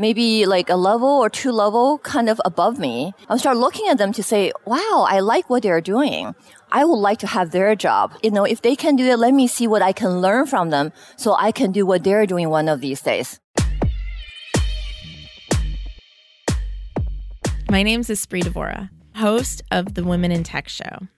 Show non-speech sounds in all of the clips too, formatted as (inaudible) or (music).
maybe like a level or two level kind of above me. I start looking at them to say, wow, I like what they're doing. I would like to have their job. You know, if they can do it, let me see what I can learn from them so I can do what they're doing one of these days. My name is Espree Devora, host of the Women in Tech Show.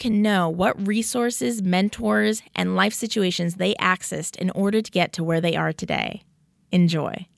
can know what resources, mentors, and life situations they accessed in order to get to where they are today. Enjoy.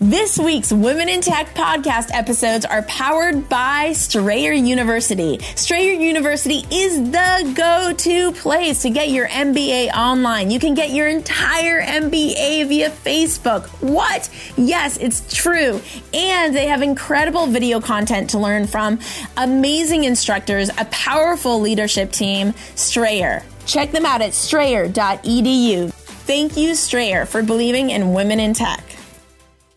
This week's Women in Tech podcast episodes are powered by Strayer University. Strayer University is the go-to place to get your MBA online. You can get your entire MBA via Facebook. What? Yes, it's true. And they have incredible video content to learn from, amazing instructors, a powerful leadership team, Strayer. Check them out at strayer.edu. Thank you, Strayer, for believing in women in tech.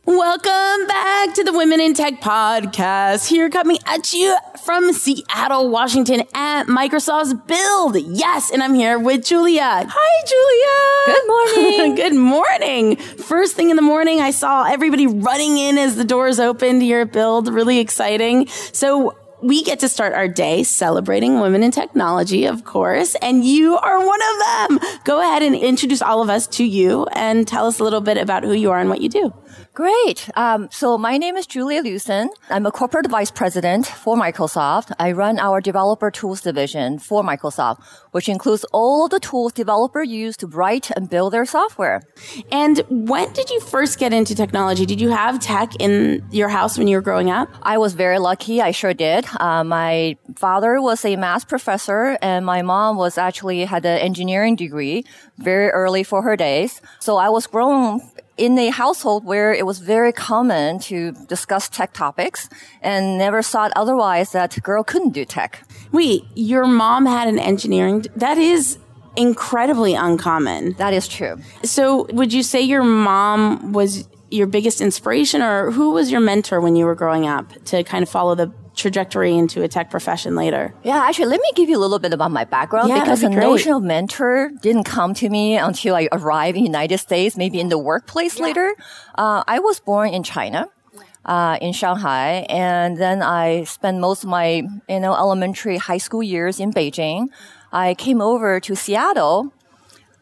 Welcome back to the Women in Tech podcast. Here coming at you from Seattle, Washington at Microsoft's Build. Yes, and I'm here with Julia. Hi, Julia. Good morning. (laughs) Good morning. First thing in the morning, I saw everybody running in as the doors opened here at Build. Really exciting. So we get to start our day celebrating women in technology, of course, and you are one of them. Go ahead and introduce all of us to you and tell us a little bit about who you are and what you do. Great. Um, so my name is Julia Liuson. I'm a corporate vice president for Microsoft. I run our developer tools division for Microsoft, which includes all of the tools developers use to write and build their software. And when did you first get into technology? Did you have tech in your house when you were growing up? I was very lucky. I sure did. Uh, my father was a math professor and my mom was actually had an engineering degree very early for her days. So I was grown in a household where it was very common to discuss tech topics and never thought otherwise that girl couldn't do tech. Wait, your mom had an engineering, that is incredibly uncommon. That is true. So would you say your mom was your biggest inspiration or who was your mentor when you were growing up to kind of follow the trajectory into a tech profession later? Yeah, actually, let me give you a little bit about my background yeah, because be the great. notion of mentor didn't come to me until I arrived in the United States, maybe in the workplace yeah. later. Uh, I was born in China. Uh, in Shanghai, and then I spent most of my, you know, elementary, high school years in Beijing. I came over to Seattle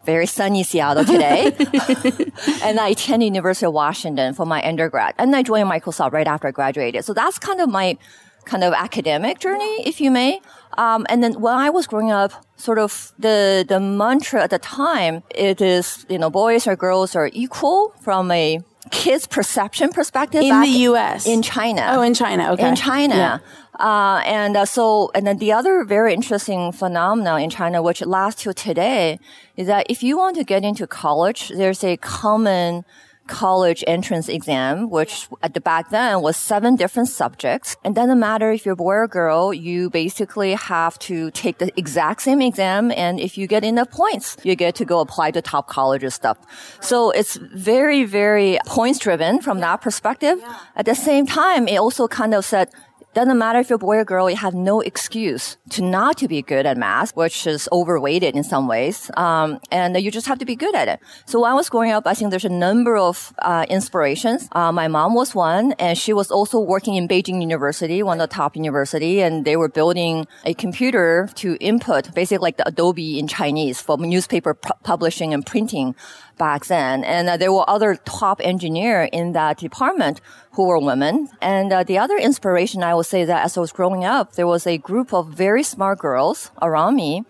very sunny Seattle today. (laughs) (laughs) and I attended University of Washington for my undergrad. And I joined Microsoft right after I graduated. So that's kind of my kind of academic journey, if you may. Um, and then when I was growing up, sort of the the mantra at the time it is you know boys or girls are equal from a kids perception perspective in the U.S. in China. Oh, in China. Okay. In China. Yeah. Uh, and uh, so, and then the other very interesting phenomenon in China, which lasts till today, is that if you want to get into college, there's a common college entrance exam, which at the back then was seven different subjects. And doesn't matter if you're a boy or girl, you basically have to take the exact same exam. And if you get enough points, you get to go apply to top colleges stuff. So it's very, very points driven from that perspective. At the same time, it also kind of said, doesn't matter if you're a boy or girl, you have no excuse to not to be good at math, which is overweighted in some ways. Um, and you just have to be good at it. So when I was growing up, I think there's a number of uh, inspirations. Uh, my mom was one, and she was also working in Beijing University, one of the top university, and they were building a computer to input, basically like the Adobe in Chinese for newspaper pu- publishing and printing back then. And uh, there were other top engineer in that department who were women. And uh, the other inspiration I would say that as I was growing up, there was a group of very smart girls around me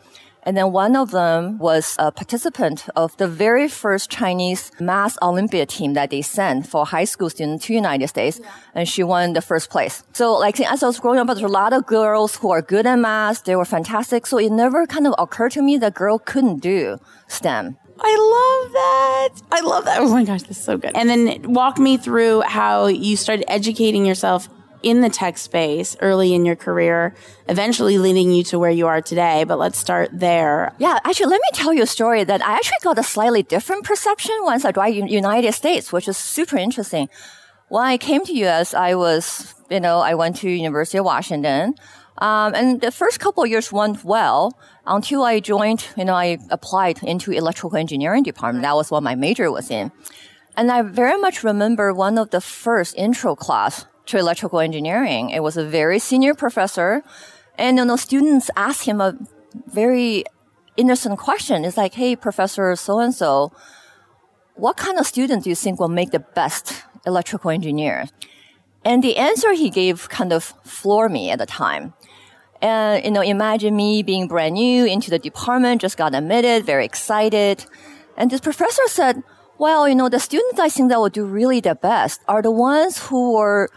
and then one of them was a participant of the very first Chinese math Olympiad team that they sent for high school students to United States. Yeah. And she won the first place. So like as I was growing up, there's a lot of girls who are good at math. They were fantastic. So it never kind of occurred to me that girl couldn't do STEM. I love that. I love that. Oh my gosh, this is so good. And then walk me through how you started educating yourself in the tech space early in your career, eventually leading you to where you are today. But let's start there. Yeah, actually, let me tell you a story that I actually got a slightly different perception once I arrived in United States, which is super interesting. When I came to US, I was, you know, I went to University of Washington. Um, and the first couple of years went well until I joined, you know, I applied into electrical engineering department. That was what my major was in. And I very much remember one of the first intro class to electrical engineering. It was a very senior professor. And, you know, students asked him a very innocent question. It's like, hey, professor so and so, what kind of student do you think will make the best electrical engineer? And the answer he gave kind of floored me at the time. And, you know, imagine me being brand new into the department, just got admitted, very excited. And this professor said, well, you know, the students I think that will do really the best are the ones who were,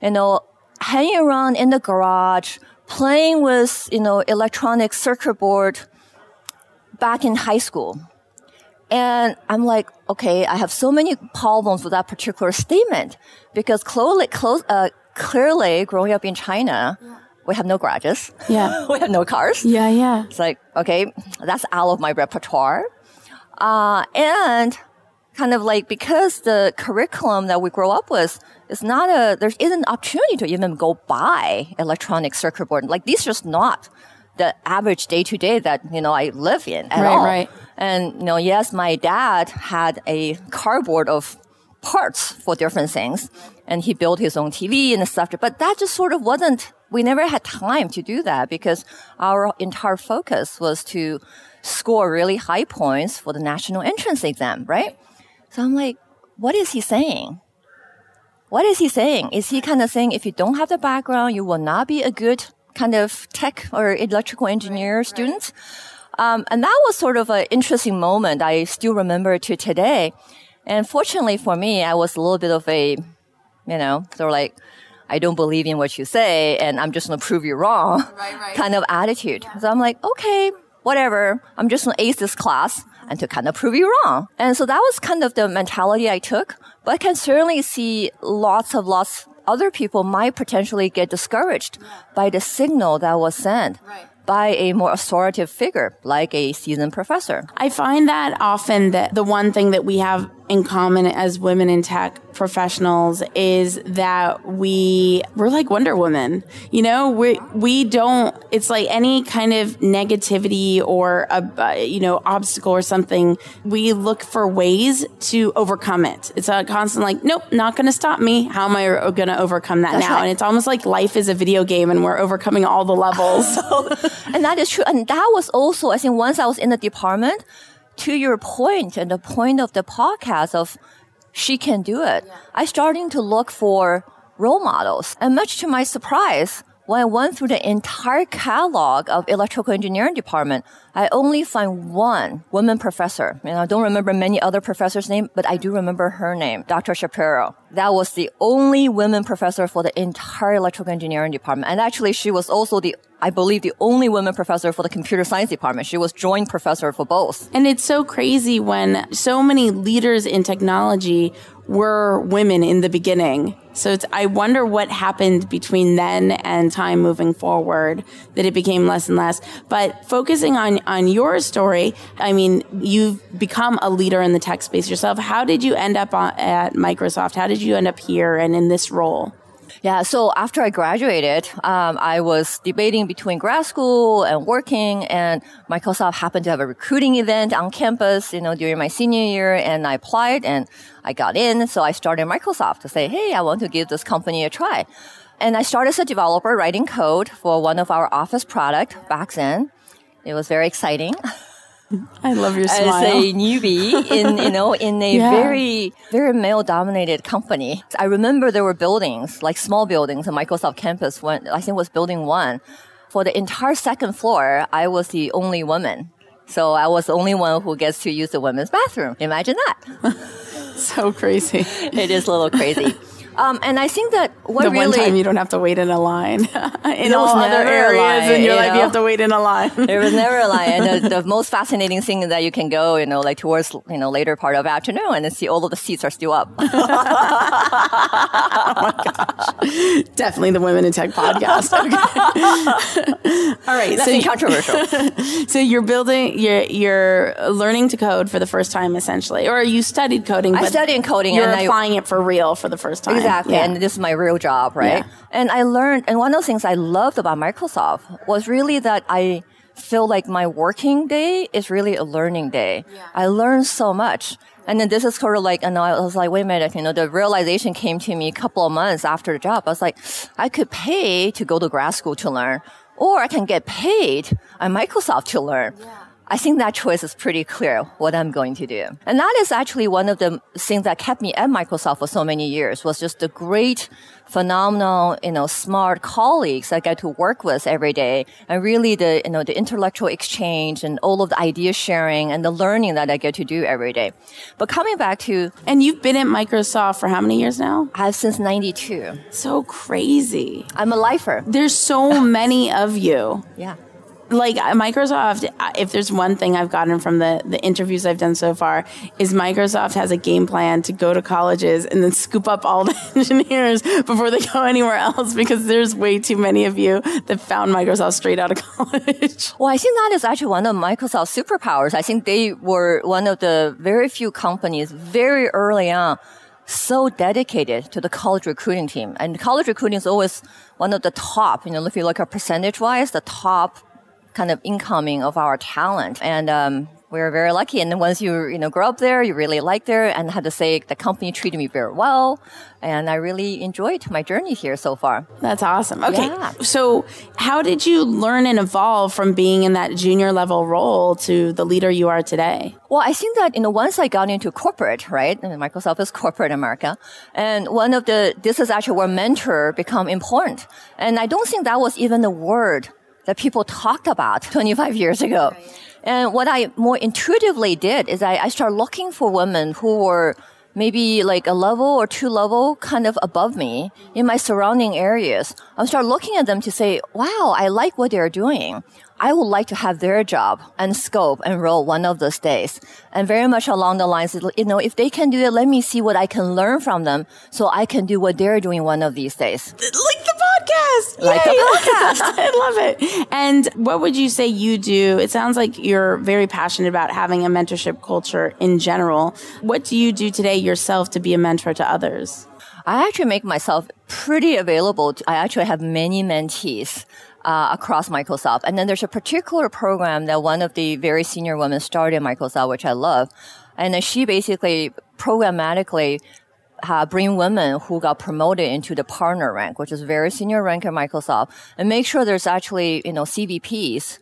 you know, hanging around in the garage, playing with, you know, electronic circuit board back in high school. And I'm like, okay, I have so many problems with that particular statement because clearly, uh, clearly growing up in China, yeah. We have no garages. Yeah. (laughs) we have no cars. Yeah, yeah. It's like, okay, that's out of my repertoire. Uh, and kind of like because the curriculum that we grow up with is not a there isn't an opportunity to even go buy electronic circuit board. Like these just not the average day to day that you know I live in at right, all. Right. And you know, yes, my dad had a cardboard of parts for different things, and he built his own TV and stuff. But that just sort of wasn't. We never had time to do that because our entire focus was to score really high points for the national entrance exam, right? So I'm like, what is he saying? What is he saying? Is he kind of saying if you don't have the background, you will not be a good kind of tech or electrical engineer right, student? Right. Um, and that was sort of an interesting moment. I still remember to today. And fortunately for me, I was a little bit of a, you know, sort of like, I don't believe in what you say and I'm just going to prove you wrong (laughs) right, right. kind of attitude. Yeah. So I'm like, okay, whatever. I'm just going to ace this class and to kind of prove you wrong. And so that was kind of the mentality I took. But I can certainly see lots of lots other people might potentially get discouraged by the signal that was sent. Right by a more authoritative figure like a seasoned professor. I find that often that the one thing that we have in common as women in tech professionals is that we we're like Wonder Woman. You know, we we don't. It's like any kind of negativity or a, you know obstacle or something. We look for ways to overcome it. It's a constant like, nope, not going to stop me. How am I going to overcome that That's now? Right. And it's almost like life is a video game, and we're overcoming all the levels. (laughs) and that is true. And that was also, I think, once I was in the department to your point and the point of the podcast of she can do it. I starting to look for role models. And much to my surprise, when I went through the entire catalog of electrical engineering department, I only find one woman professor. And I don't remember many other professors' name, but I do remember her name, Dr. Shapiro. That was the only women professor for the entire electrical engineering department. And actually, she was also the I believe, the only woman professor for the computer science department. She was joint professor for both. And it's so crazy when so many leaders in technology were women in the beginning. So I wonder what happened between then and time moving forward that it became less and less. But focusing on, on your story, I mean, you've become a leader in the tech space yourself. How did you end up at Microsoft? How did you end up here and in this role? Yeah. So after I graduated, um, I was debating between grad school and working, and Microsoft happened to have a recruiting event on campus, you know, during my senior year, and I applied and I got in. So I started Microsoft to say, hey, I want to give this company a try. And I started as a developer writing code for one of our office product back then. It was very exciting. (laughs) I love your smile. as a newbie in you know in a (laughs) Yeah. very very male dominated company. I remember there were buildings like small buildings in Microsoft campus when I think it was building one. For the entire second floor, I was the only woman. So I was the only one who gets to use the women's bathroom. Imagine that. (laughs) so crazy. it is a little crazy. (laughs) Um, and I think that what the really one time you don't have to wait in a line (laughs) in all other areas in your you life you have to wait in a line. (laughs) there was never a line. And the, the (laughs) most fascinating thing is that you can go, you know, like towards, you know, later part of afternoon and then see all of the seats are still up. Oh my gosh! Definitely the Women in Tech podcast. Okay. all right, so Nothing you- controversial. So you're building, you're you're learning to code for the first time, essentially, or you studied coding. I studied coding You're and I- applying it for real for the first time. Exactly. Yeah. And this is my real job, right? Yeah. And I learned, and one of the things I loved about Microsoft was really that I feel like my working day is really a learning day. I learned so much. And then this is sort of like, and I was like, wait a minute, you know, the realization came to me a couple of months after the job. I was like, I could pay to go to grad school to learn, or I can get paid at Microsoft to learn. I think that choice is pretty clear what I'm going to do. And that is actually one of the things that kept me at Microsoft for so many years was just the great, phenomenal, you know, smart colleagues I get to work with every day and really the, you know, the intellectual exchange and all of the idea sharing and the learning that I get to do every day. But coming back to, and you've been at Microsoft for how many years now? I have since 92. So crazy. I'm a lifer. There's so many of you. Yeah. Like Microsoft, if there's one thing I've gotten from the, the interviews I've done so far, is Microsoft has a game plan to go to colleges and then scoop up all (laughs) the engineers before they go anywhere else because there's way too many of you that found Microsoft straight out of (laughs) college. Well, I think that is actually one of Microsoft's superpowers. I think they were one of the very few companies very early on so dedicated to the college recruiting team. And college recruiting is always one of the top, you know, if you look at percentage wise, the top kind of incoming of our talent. And, um, we were very lucky. And then once you, you know, grow up there, you really like there and I have to say the company treated me very well. And I really enjoyed my journey here so far. That's awesome. Okay. Yeah. So, how did you learn and evolve from being in that junior level role to the leader you are today? Well, I think that, you know, once I got into corporate, right? And Microsoft is corporate America. And one of the, this is actually where mentor become important. And I don't think that was even the word that people talked about (laughs) 25 years ago. And what I more intuitively did is I, I started looking for women who were maybe like a level or two level kind of above me in my surrounding areas. I started looking at them to say, wow, I like what they're doing. I would like to have their job and scope and role one of those days. And very much along the lines, you know, if they can do it, let me see what I can learn from them so I can do what they're doing one of these days. Like the podcast. Like the podcast. (laughs) I love it. And what would you say you do? It sounds like you're very passionate about having a mentorship culture in general. What do you do today yourself to be a mentor to others? I actually make myself pretty available. I actually have many mentees. Uh, across Microsoft. And then there's a particular program that one of the very senior women started at Microsoft, which I love. And then she basically programmatically uh, bring women who got promoted into the partner rank, which is very senior rank at Microsoft, and make sure there's actually, you know, CVPs,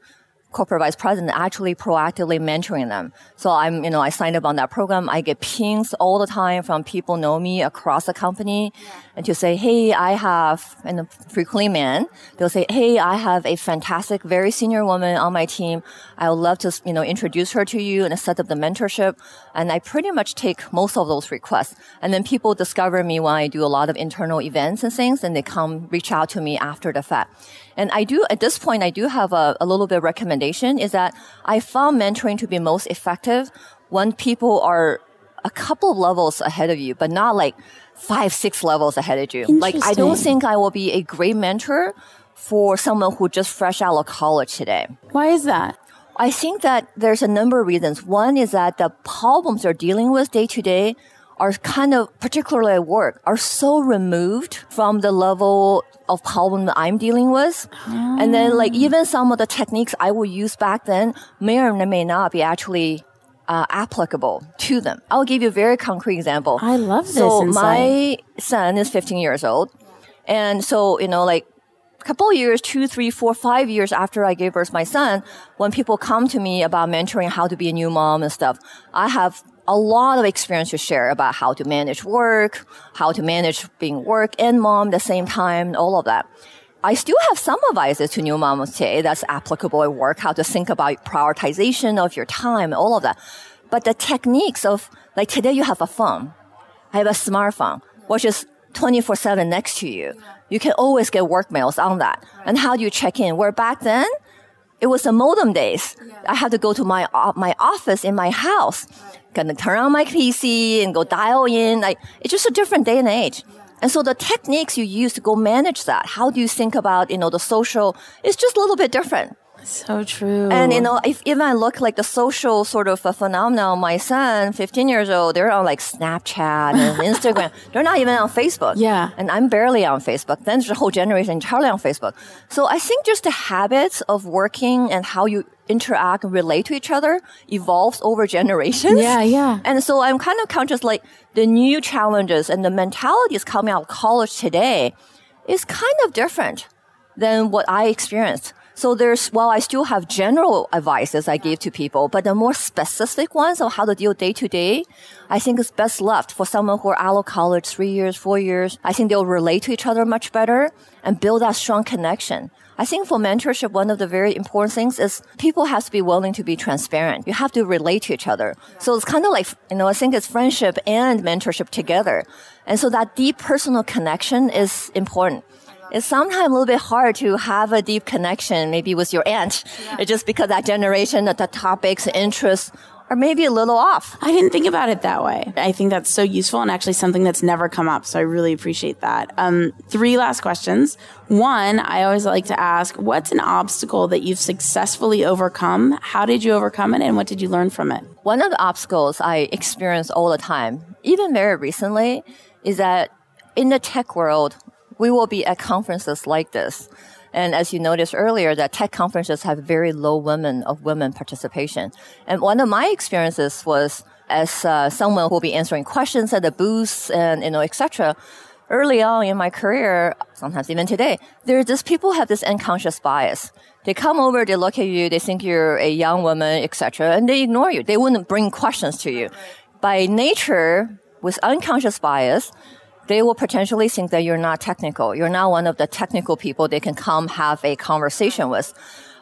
corporate vice president, actually proactively mentoring them. So I'm, you know, I signed up on that program. I get pings all the time from people know me across the company and to say, Hey, I have, and a frequently men, they'll say, Hey, I have a fantastic, very senior woman on my team. I would love to, you know, introduce her to you and set up the mentorship. And I pretty much take most of those requests. And then people discover me when I do a lot of internal events and things and they come reach out to me after the fact. And I do, at this point, I do have a, a little bit of recommendation is that I found mentoring to be most effective when people are a couple of levels ahead of you, but not like five, six levels ahead of you. Like, I don't think I will be a great mentor for someone who just fresh out of college today. Why is that? I think that there's a number of reasons. One is that the problems they're dealing with day to day are kind of, particularly at work, are so removed from the level of problem that I'm dealing with. And then like ah. even some of the techniques I will use back then may or may not be actually uh, applicable to them. I'll give you a very concrete example. I love this So insight. my son is 15 years old. And so, you know, like a couple of years, two, three, four, five years after I gave birth my son, when people come to me about mentoring how to be a new mom and stuff, I have a lot of experience to share about how to manage work, how to manage being work and mom at the same time, all of that. I still have some advices to new moms today that's applicable at work, how to think about prioritization of your time, all of that. But the techniques of, like today you have a phone. I have a smartphone, which is 24 7 next to you. You can always get work mails on that. And how do you check in? Where back then, it was the modem days. I had to go to my, uh, my office in my house, gonna turn on my PC and go dial in. Like, it's just a different day and age. And so the techniques you use to go manage that, how do you think about, you know, the social, it's just a little bit different. So true. And you know, if even I look like the social sort of a phenomenon, my son, 15 years old, they're on like Snapchat and (laughs) Instagram. they're not even on Facebook. Yeah. And I'm barely on Facebook. Then there's a whole generation entirely on Facebook. So I think just the habits of working and how you interact and relate to each other evolves over generations. Yeah, yeah. And so I'm kind of conscious like the new challenges and the mentalities coming out of college today is kind of different than what I experienced. So there's, while I still have general advices I give to people, but the more specific ones of how to deal day to day, I think is best left for someone who are out of college three years, four years. I think they'll relate to each other much better and build that strong connection. I think for mentorship, one of the very important things is people have to be willing to be transparent. You have to relate to each other. So it's kind of like, you know, I think it's friendship and mentorship together. And so that deep personal connection is important it's sometimes a little bit hard to have a deep connection maybe with your aunt. Yeah. It's just because that generation, the topics, interests are maybe a little off. I didn't think about it that way. I think that's so useful and actually something that's never come up. So I really appreciate that. Um, three last questions. One, I always like to ask, what's an obstacle that you've successfully overcome? How did you overcome it and what did you learn from it? One of the obstacles I experience all the time, even very recently, is that in the tech world, we will be at conferences like this. And as you noticed earlier, that tech conferences have very low women of women participation. And one of my experiences was as uh, someone who will be answering questions at the booths and you know etc. Early on in my career, sometimes even today, there just people have this unconscious bias. They come over, they look at you, they think you're a young woman, etc., and they ignore you. They wouldn't bring questions to you. By nature, with unconscious bias, they will potentially think that you're not technical. You're not one of the technical people they can come have a conversation with.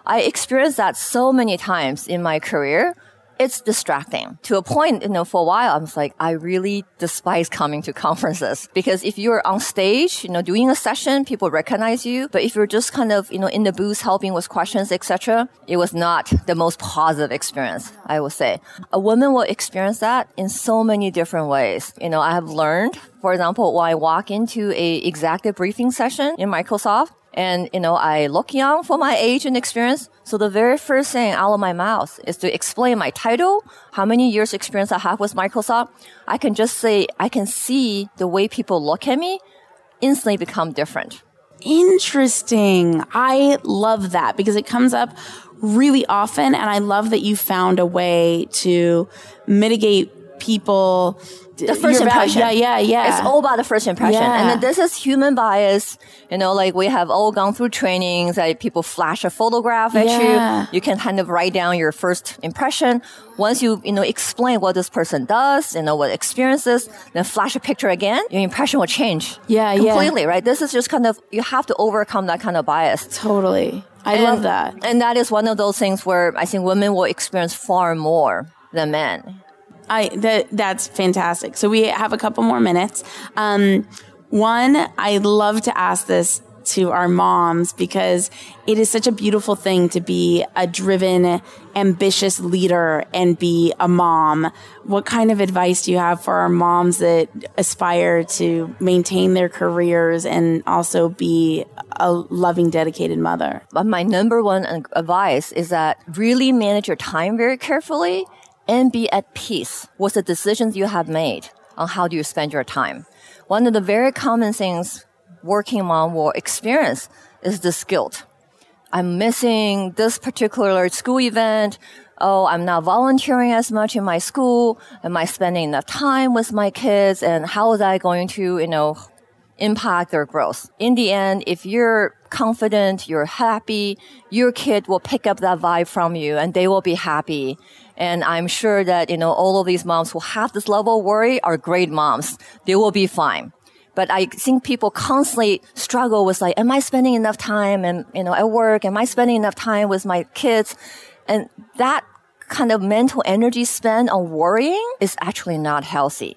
I experienced that so many times in my career it's distracting to a point, you know, for a while, I was like, I really despise coming to conferences because if you're on stage, you know, doing a session, people recognize you. But if you're just kind of, you know, in the booth helping with questions, etc., it was not the most positive experience, I would say. A woman will experience that in so many different ways. You know, I have learned, for example, when I walk into a executive briefing session in Microsoft, and, you know, I look young for my age and experience. So the very first thing out of my mouth is to explain my title, how many years experience I have with Microsoft. I can just say, I can see the way people look at me instantly become different. Interesting. I love that because it comes up really often. And I love that you found a way to mitigate people the first impression. Yeah, yeah, yeah. It's all about the first impression. Yeah. And then this is human bias. You know, like we have all gone through trainings that people flash a photograph at yeah. you. You can kind of write down your first impression. Once you, you know, explain what this person does, you know, what experiences, then flash a picture again, your impression will change. Yeah, yeah. completely, yeah. right? This is just kind of, you have to overcome that kind of bias. Totally. I and, love that. And that is one of those things where I think women will experience far more than men. I that that's fantastic. So we have a couple more minutes. Um, one, I love to ask this to our moms because it is such a beautiful thing to be a driven, ambitious leader and be a mom. What kind of advice do you have for our moms that aspire to maintain their careers and also be a loving, dedicated mother? My number one advice is that really manage your time very carefully and be at peace with the decisions you have made on how do you spend your time. One of the very common things working mom will experience is this guilt. I'm missing this particular school event. Oh, I'm not volunteering as much in my school. Am I spending enough time with my kids? And how is that going to, you know, impact their growth. In the end, if you're confident, you're happy, your kid will pick up that vibe from you and they will be happy. And I'm sure that, you know, all of these moms who have this level of worry are great moms. They will be fine. But I think people constantly struggle with like, am I spending enough time and, you know, at work? Am I spending enough time with my kids? And that kind of mental energy spent on worrying is actually not healthy.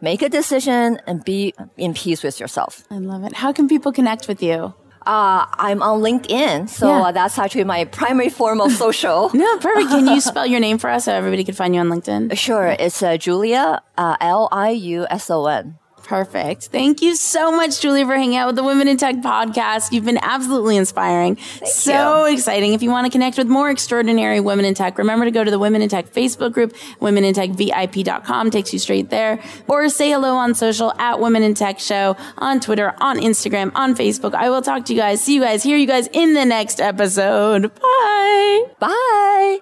Make a decision and be in peace with yourself. I love it. How can people connect with you? Uh, I'm on LinkedIn, so Yeah. that's actually my primary form of (laughs) social. No, perfect. Can you (laughs) spell your name for us so everybody can find you on LinkedIn? Sure, it's uh, Julia uh, L I U S O N. Perfect. Thank you so much, Julie, for hanging out with the Women in Tech podcast. You've been absolutely inspiring. so exciting. If you want to connect with more extraordinary women in tech, remember to go to the Women in Tech Facebook group, womenintechvip.com takes you straight there. Or say hello on social at Women in Tech Show on Twitter, on Instagram, on Facebook. I will talk to you guys, see you guys, hear you guys in the next episode. Bye. Bye.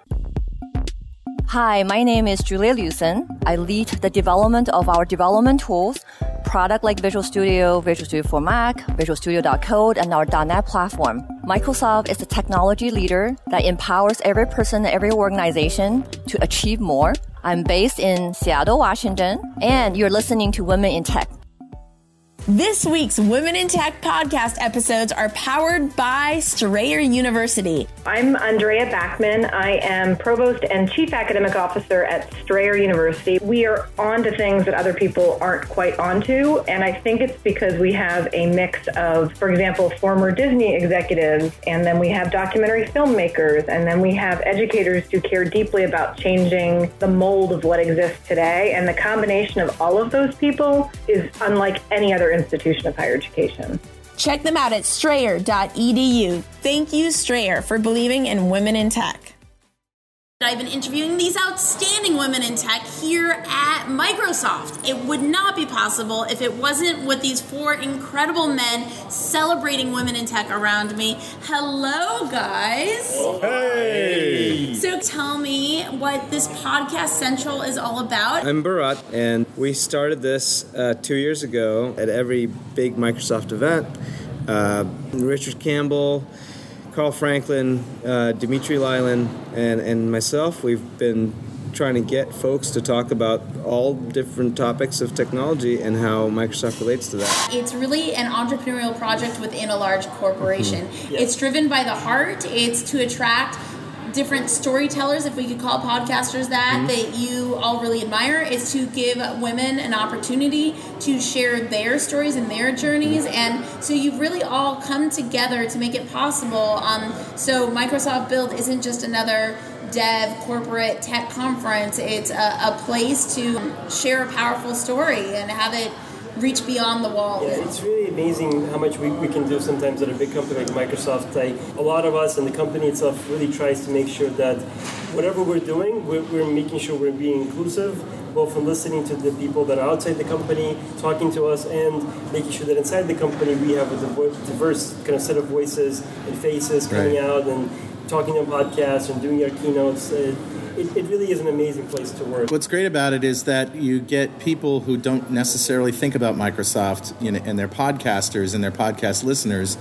Hi, my name is Julia Liuson. I lead the development of our development tools, product like Visual Studio, Visual Studio for Mac, Visual Studio Code, and our .NET platform. Microsoft is the technology leader that empowers every person and every organization to achieve more. I'm based in Seattle, Washington, and you're listening to Women in Tech. This week's Women in Tech podcast episodes are powered by Strayer University. I'm Andrea Backman. I am Provost and Chief Academic Officer at Strayer University. We are on to things that other people aren't quite onto, and I think it's because we have a mix of, for example, former Disney executives, and then we have documentary filmmakers, and then we have educators who care deeply about changing the mold of what exists today. And the combination of all of those people is unlike any other institution of higher education. Check them out at strayer.edu. Thank you, Strayer, for believing in women in tech. I've been interviewing these outstanding women in tech here at Microsoft. It would not be possible if it wasn't with these four incredible men celebrating women in tech around me. Hello, guys. Hey! So tell me what this podcast central is all about. I'm Bharat, and we started this uh, two years ago at every big Microsoft event. Uh, Richard Campbell, Carl Franklin, uh, Dmitry Lyalin, and, and myself, we've been trying to get folks to talk about all different topics of technology and how Microsoft relates to that. It's really an entrepreneurial project within a large corporation. It's driven by the heart. It's to attract different storytellers, if we could call podcasters that, that you all really admire. is to give women an opportunity to share their stories and their journeys. And so you've really all come together to make it possible. Um, so Microsoft Build isn't just another dev corporate tech conference. It's a, a place to share a powerful story and have it reach beyond the walls. Yeah, it's really amazing how much we, we can do sometimes at a big company like Microsoft. Like a lot of us and the company itself really tries to make sure that whatever we're doing, we're, we're making sure we're being inclusive, both in listening to the people that are outside the company, talking to us, and making sure that inside the company we have a diverse kind of set of voices and faces coming Right. out and talking on podcasts and doing our keynotes. Uh, it, it really is an amazing place to work. What's great about it is that you get people who don't necessarily think about Microsoft, you know, and their podcasters and their podcast listeners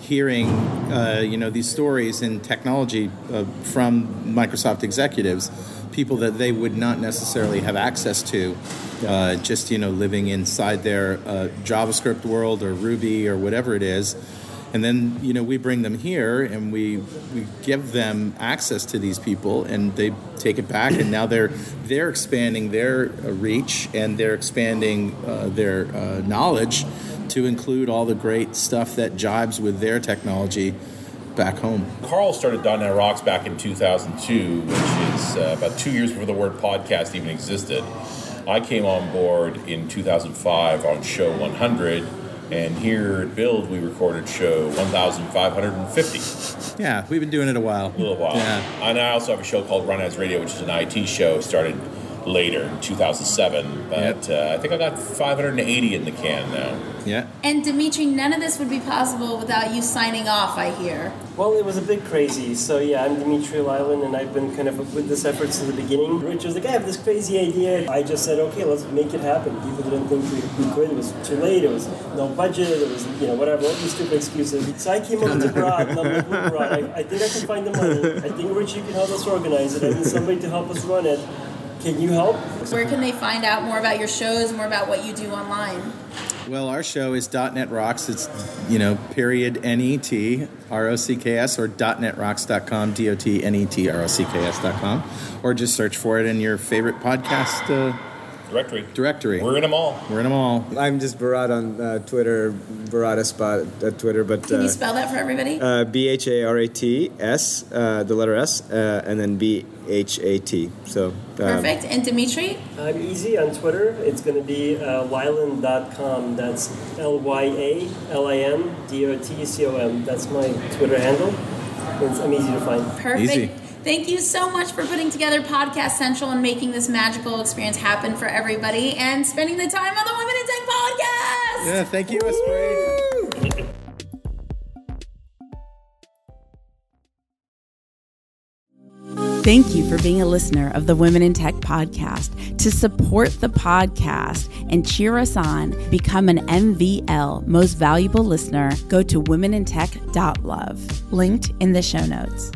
hearing, uh, you know, these stories in technology uh, from Microsoft executives, people that they would not necessarily have access to, uh, just you know, living inside their uh, JavaScript world or Ruby or whatever it is. And then you know we bring them here and we we give them access to these people and they take it back and now they're they're expanding their uh, reach and they're expanding uh, their uh, knowledge to include all the great stuff that jibes with their technology back home. Carl started .NET Rocks back in 2002, which is uh, about two years before the word podcast even existed. I came on board in 2005 on show 100, and here at Build we recorded show 1,550. Yeah, we've been doing it a while. A little while. Yeah. And I also have a show called Run As Radio, which is an IT show. Started later in 2007. But uh, I think I got 580 in the can now. Yeah. And Dmitry, none of this would be possible without you signing off, I hear. Well, it was a bit crazy. So yeah, I'm Dmitry Lyalin, and I've been kind of with this effort since the beginning. Rich was like, I have this crazy idea. I just said, okay, let's make it happen. People didn't think we, we could. It was too late. It was no budget. It was you know whatever. All these stupid excuses. So I came up to Brad, and I'm like, look, Brad, I, I think I can find the money. I think Rich, you can help us organize it. I need somebody to help us run it. Can you help? Where can they find out more about your shows, more about what you do online? Well, our show is .NET Rocks. It's, you know, period N-E-T, R-O-C-K-S, or .NETRocks.com, D-O-T-N-E-T-R-O-C-K-S.com, or just search for it in your favorite podcast uh, Directory. directory. We're in them all. We're in them all. I'm just Bharat on uh, Twitter, Barata Spot at Twitter, but Can uh, you spell that for everybody? uh, B H A R A T S, uh, the letter S, uh, and then B H A T. So um, Perfect. And Dmitry? I'm easy on Twitter. It's going to be uh, lyalin.com. That's L Y A L I N D O T C O M. That's my Twitter handle. It's, I'm easy to find. Perfect. Easy. Thank you so much for putting together Podcast Central and making this magical experience happen for everybody and spending the time on the Women in Tech podcast. Yeah, thank you, Espree. Thank you for being a listener of the Women in Tech podcast. To support the podcast and cheer us on, become an MVL most valuable listener, go to womenintech.love, linked in the show notes.